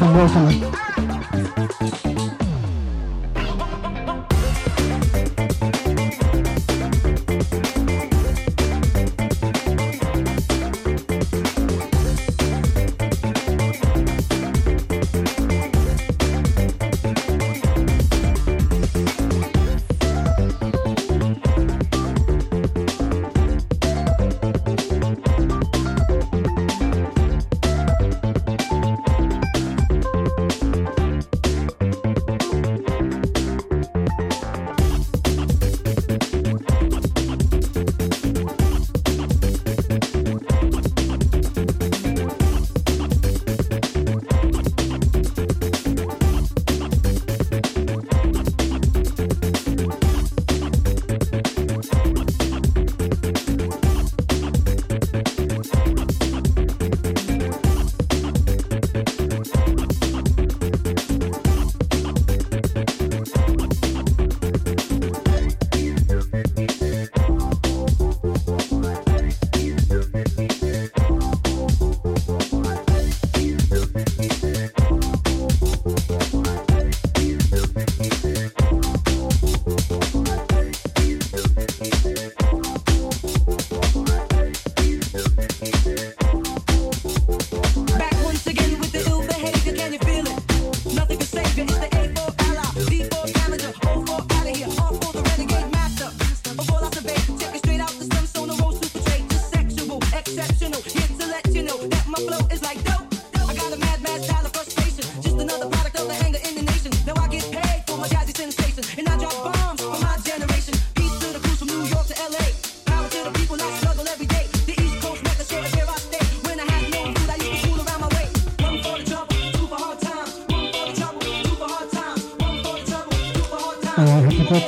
welcome, welcome.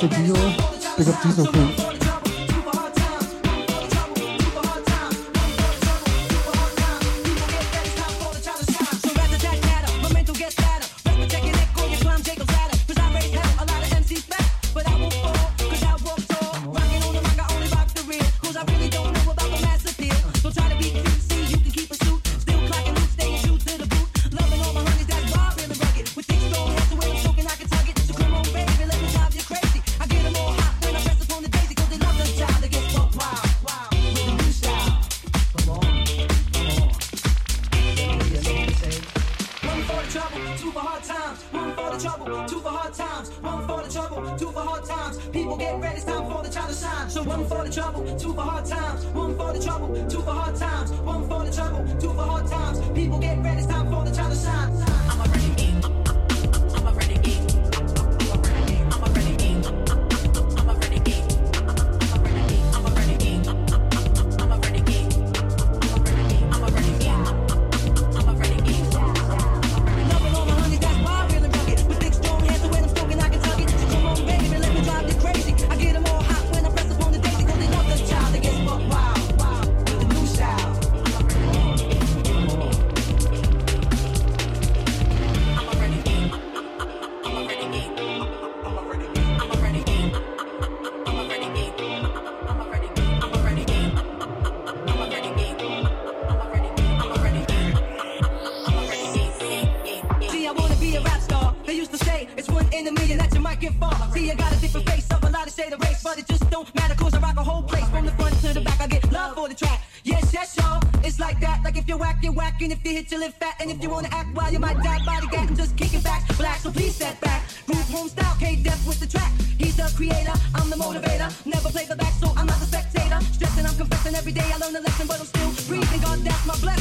after Dior, pick up Diesel King. And if you wanna act wild, you might die by the gat. And just kick it back, relax, so please step back. Move home style, K Def with the track. He's the creator, I'm the motivator. Never play the back, so I'm not the spectator. Stressing, I'm confessing every day. I learn a lesson, but I'm still breathing. God, that's my blessing.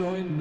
join me.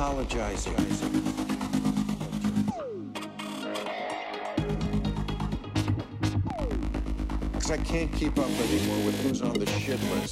apologizing. Because I can't keep up anymore with who's on the shit list.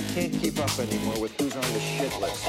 I can't keep up anymore with who's on the shit list.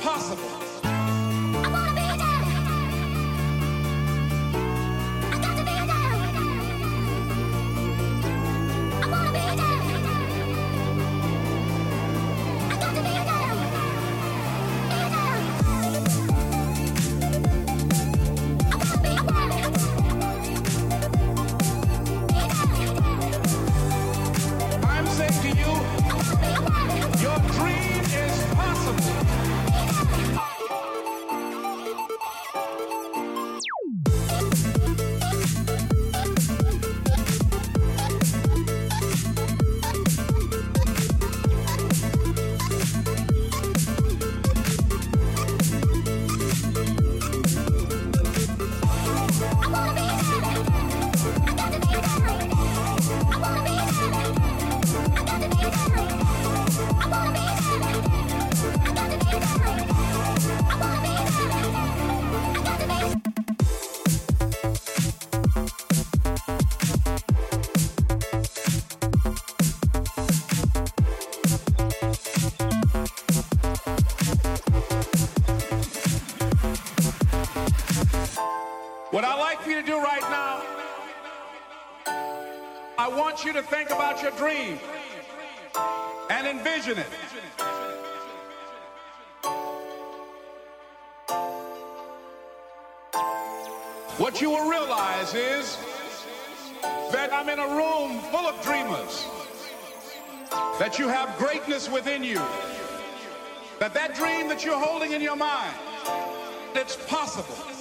possible. You to think about your dream and envision it. What you will realize is that I'm in a room full of dreamers, that you have greatness within you, that that dream that you're holding in your mind, it's possible.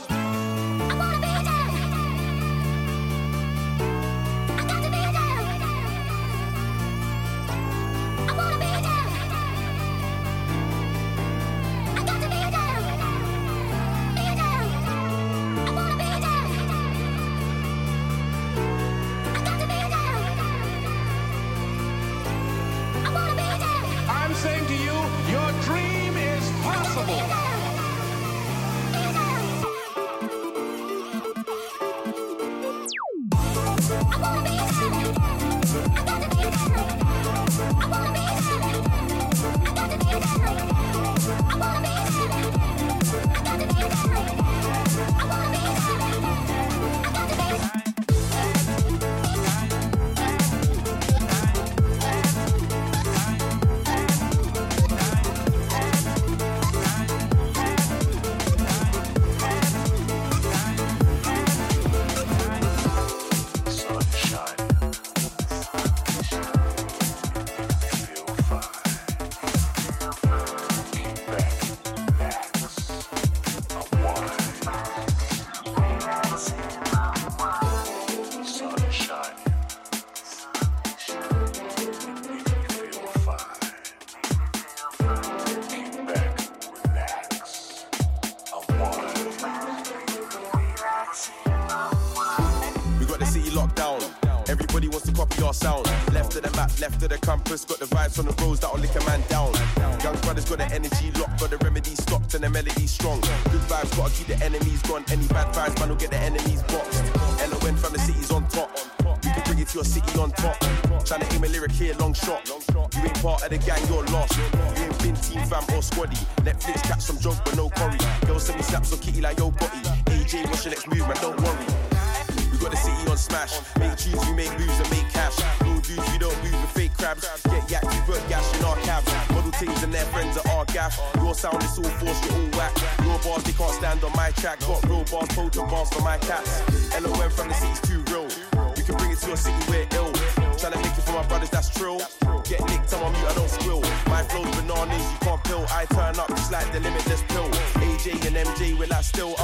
A here, long shot. You ain't part of the gang, you're lost. You ain't been team fam or squaddy. Netflix catch some junk, but no curry. Girls send me snaps on kitty like yo body. AJ, what's your next move, man? Don't worry. We got the city on smash. Make tunes, we make moves and make cash. No dudes, we don't move with fake crabs. Get yak, we put gash in our cabs. Model things and their friends are our gaff. Your sound is all forced, you're all whack. Your bars, they can't stand on my track. Got real bars, potent bars for my cats. LOM from the city's too real. We can bring it to your city, we're brothers, that's trill. Get licked, I'm on mute, I don't squill. My flow's bananas, you can't pill. I turn up just like the limitless pill. AJ and MJ, will I still?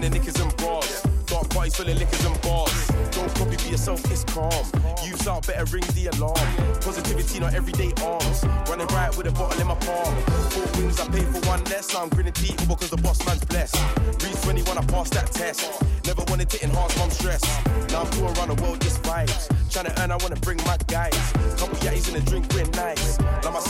The knickers and bras. Dark parties full of liquors and bars. Don't copy, be yourself, it's calm. Youths out, better ring the alarm. Positivity, not everyday arms. Running right with a bottle in my palm. Four wings, I pay for one less. I'm grinning teeth because the boss man's blessed. Reach 21, I passed that test. Never wanted to enhance mom stress. Now I'm touring around the world, just vibes. Trying to earn, I wanna bring my guys. Couple yatties in a drink, we're nice. Like my